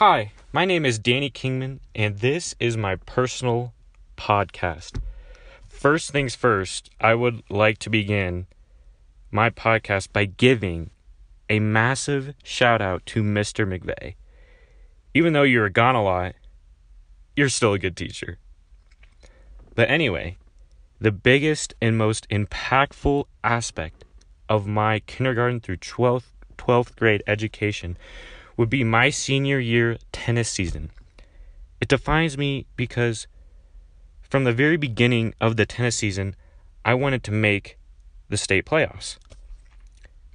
Hi, my name is Danny Kingman, and this is my personal podcast. First things first, I would like to begin my podcast by giving a massive shout out to Mr. McVeigh. Even though you're gone a lot, you're still a good teacher. But anyway, the biggest and most impactful aspect of my kindergarten through 12th, 12th grade education would be my senior year tennis season. It defines me because from the very beginning of the tennis season, I wanted to make the state playoffs.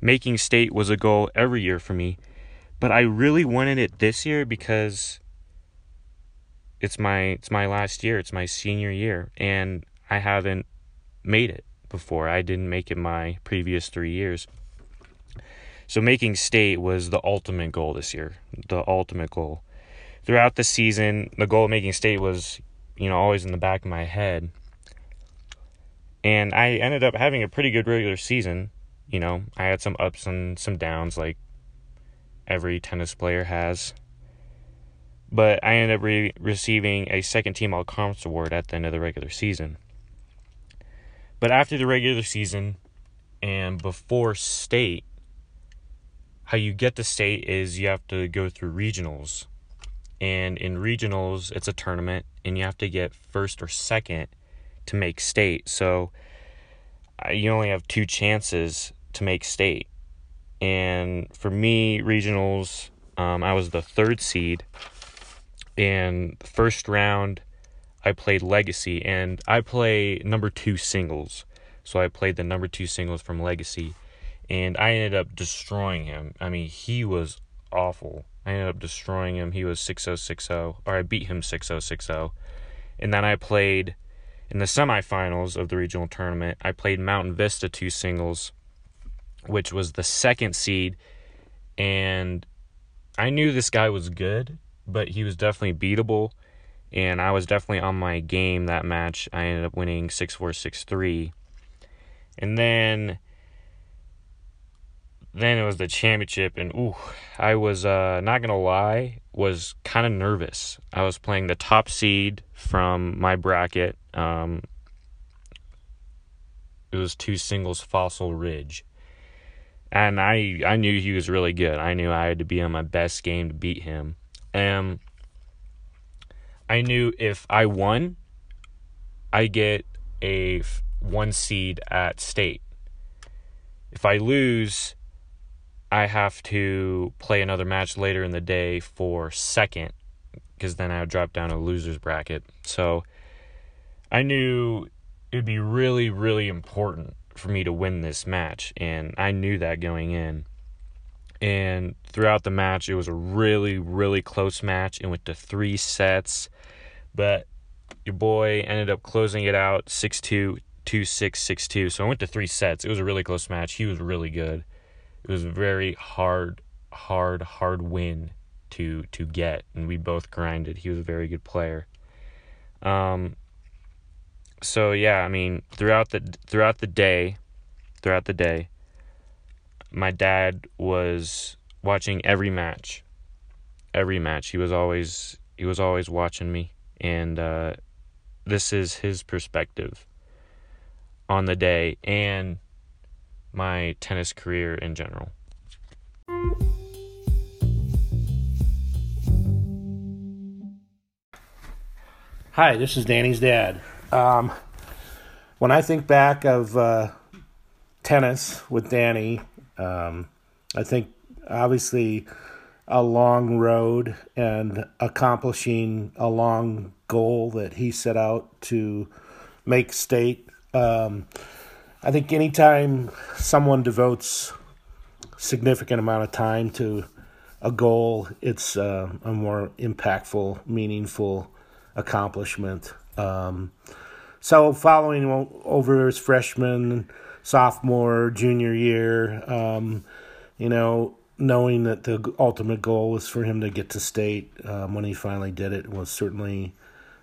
Making state was a goal every year for me, but I really wanted it this year because it's my it's my last year, it's my senior year and I haven't made it before. I didn't make it my previous 3 years. So making state was the ultimate goal this year, the ultimate goal. Throughout the season, the goal of making state was, you know, always in the back of my head. And I ended up having a pretty good regular season. You know, I had some ups and some downs like every tennis player has. But I ended up re- receiving a second team all conference award at the end of the regular season. But after the regular season and before state, how you get to state is you have to go through regionals. And in regionals, it's a tournament, and you have to get first or second to make state. So you only have two chances to make state. And for me, regionals, um, I was the third seed. And first round, I played Legacy, and I play number two singles. So I played the number two singles from Legacy and I ended up destroying him. I mean, he was awful. I ended up destroying him. He was 6060, or I beat him 6060. And then I played in the semifinals of the regional tournament. I played Mountain Vista two singles, which was the second seed. And I knew this guy was good, but he was definitely beatable. And I was definitely on my game that match. I ended up winning 6 4 6 3. And then then it was the championship and ooh i was uh, not gonna lie was kind of nervous. I was playing the top seed from my bracket um, it was two singles fossil ridge. And i i knew he was really good. I knew i had to be on my best game to beat him. And i knew if i won i get a one seed at state. If i lose I have to play another match later in the day for second because then I would drop down a loser's bracket. So I knew it would be really, really important for me to win this match, and I knew that going in. And throughout the match, it was a really, really close match. It went to three sets, but your boy ended up closing it out 6 2, 2 6, 6 2. So I went to three sets. It was a really close match. He was really good it was a very hard, hard, hard win to to get, and we both grinded. He was a very good player. Um. So yeah, I mean, throughout the throughout the day, throughout the day, my dad was watching every match. Every match, he was always he was always watching me, and uh, this is his perspective on the day and my tennis career in general. Hi, this is Danny's dad. Um, when I think back of uh, tennis with Danny, um, I think obviously a long road and accomplishing a long goal that he set out to make state. Um, I think anytime someone devotes significant amount of time to a goal, it's uh, a more impactful, meaningful accomplishment. Um, so, following over his freshman, sophomore, junior year, um, you know, knowing that the ultimate goal was for him to get to state um, when he finally did it was certainly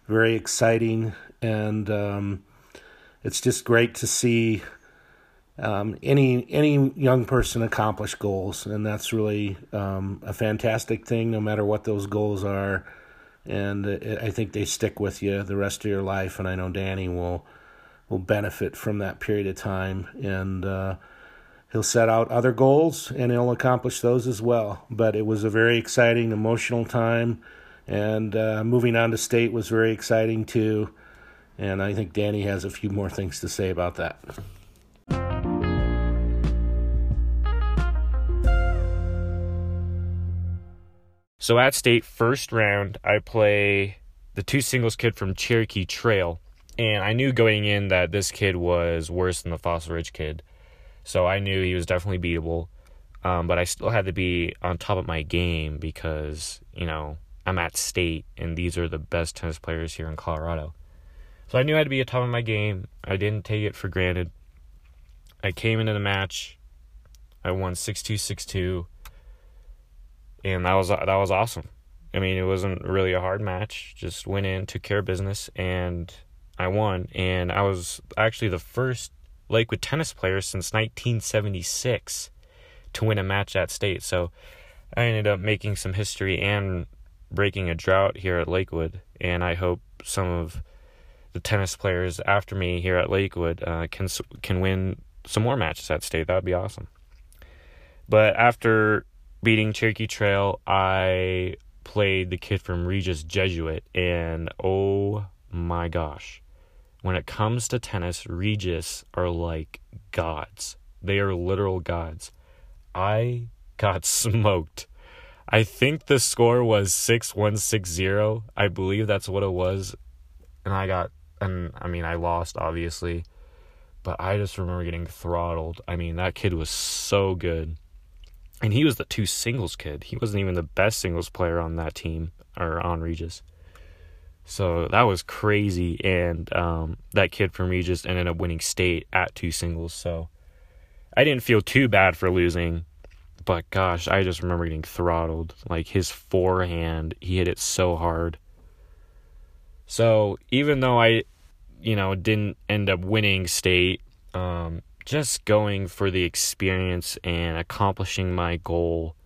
very exciting and um, it's just great to see um, any any young person accomplish goals, and that's really um, a fantastic thing. No matter what those goals are, and I think they stick with you the rest of your life. And I know Danny will will benefit from that period of time, and uh, he'll set out other goals and he'll accomplish those as well. But it was a very exciting, emotional time, and uh, moving on to state was very exciting too. And I think Danny has a few more things to say about that. So at state first round, I play the two singles kid from Cherokee Trail, and I knew going in that this kid was worse than the Fossil Ridge kid, so I knew he was definitely beatable. Um, but I still had to be on top of my game because you know I'm at state, and these are the best tennis players here in Colorado. So I knew I had to be at top of my game. I didn't take it for granted. I came into the match. I won 6-2, 6-2 and that was that was awesome. I mean, it wasn't really a hard match. Just went in, took care of business, and I won. And I was actually the first Lakewood tennis player since 1976 to win a match at state. So I ended up making some history and breaking a drought here at Lakewood. And I hope some of the tennis players after me here at Lakewood uh, can can win some more matches at state. That would be awesome. But after beating Cherokee Trail, I played the kid from Regis Jesuit, and oh my gosh, when it comes to tennis, Regis are like gods. They are literal gods. I got smoked. I think the score was 6160. I believe that's what it was. And I got, and I mean, I lost, obviously. But I just remember getting throttled. I mean, that kid was so good and he was the two singles kid. He wasn't even the best singles player on that team or on Regis. So that was crazy, and um, that kid from Regis ended up winning state at two singles. So I didn't feel too bad for losing, but gosh, I just remember getting throttled. Like his forehand, he hit it so hard. So even though I, you know, didn't end up winning state, um, just going for the experience and accomplishing my goal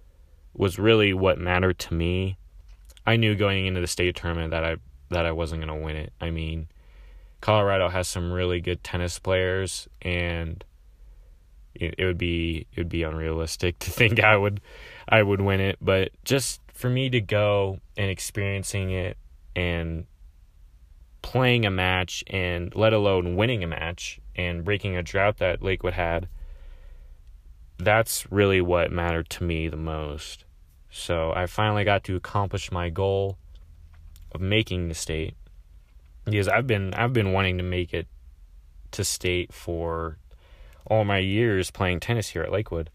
was really what mattered to me. I knew going into the state tournament that I that I wasn't going to win it. I mean, Colorado has some really good tennis players and it, it would be it would be unrealistic to think I would I would win it, but just for me to go and experiencing it and playing a match and let alone winning a match and breaking a drought that Lakewood had, that's really what mattered to me the most. So I finally got to accomplish my goal of making the state because I've been I've been wanting to make it to state for all my years playing tennis here at Lakewood.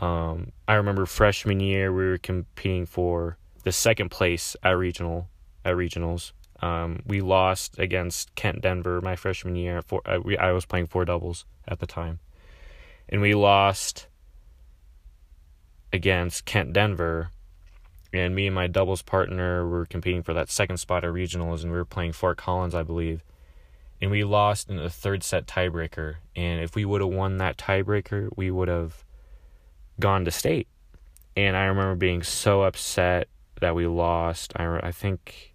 Um, I remember freshman year we were competing for the second place at regional at regionals um, we lost against Kent Denver my freshman year. For uh, we, I was playing four doubles at the time, and we lost against Kent Denver. And me and my doubles partner were competing for that second spot at regionals, and we were playing Fort Collins, I believe. And we lost in the third set tiebreaker. And if we would have won that tiebreaker, we would have gone to state. And I remember being so upset that we lost. I, I think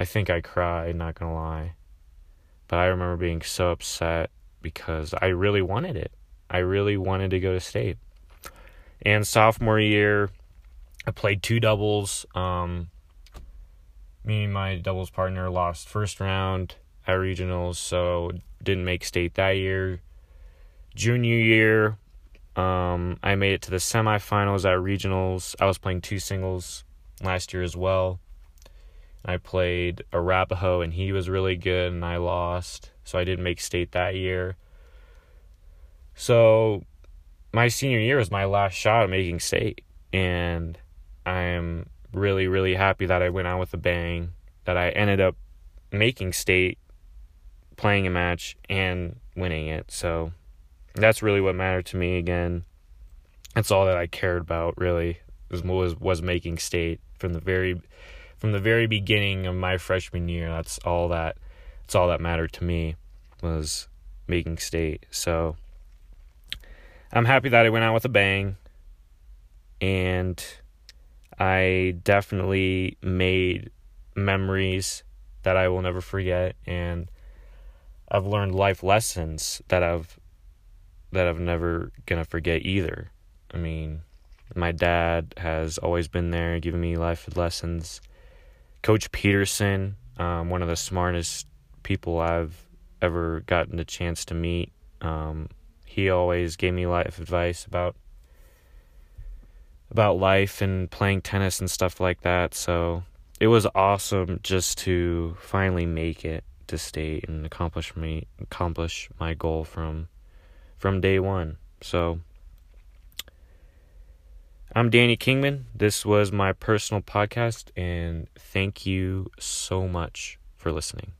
I think I cried, not gonna lie. But I remember being so upset because I really wanted it. I really wanted to go to state. And sophomore year, I played two doubles. Um, me and my doubles partner lost first round at regionals, so didn't make state that year. Junior year, um, I made it to the semifinals at regionals. I was playing two singles last year as well. I played Arapahoe and he was really good and I lost. So I didn't make state that year. So my senior year was my last shot at making state. And I'm really, really happy that I went out with a bang, that I ended up making state, playing a match, and winning it. So that's really what mattered to me again. That's all that I cared about really was was, was making state from the very from the very beginning of my freshman year. That's all that that's all that mattered to me was making state. So I'm happy that I went out with a bang. And I definitely made memories that I will never forget and I've learned life lessons that I've that I've never gonna forget either. I mean, my dad has always been there giving me life lessons. Coach Peterson, um, one of the smartest people I've ever gotten the chance to meet. Um, he always gave me life advice about about life and playing tennis and stuff like that. So it was awesome just to finally make it to state and accomplish me accomplish my goal from from day one. So I'm Danny Kingman. This was my personal podcast and thank you so much for listening.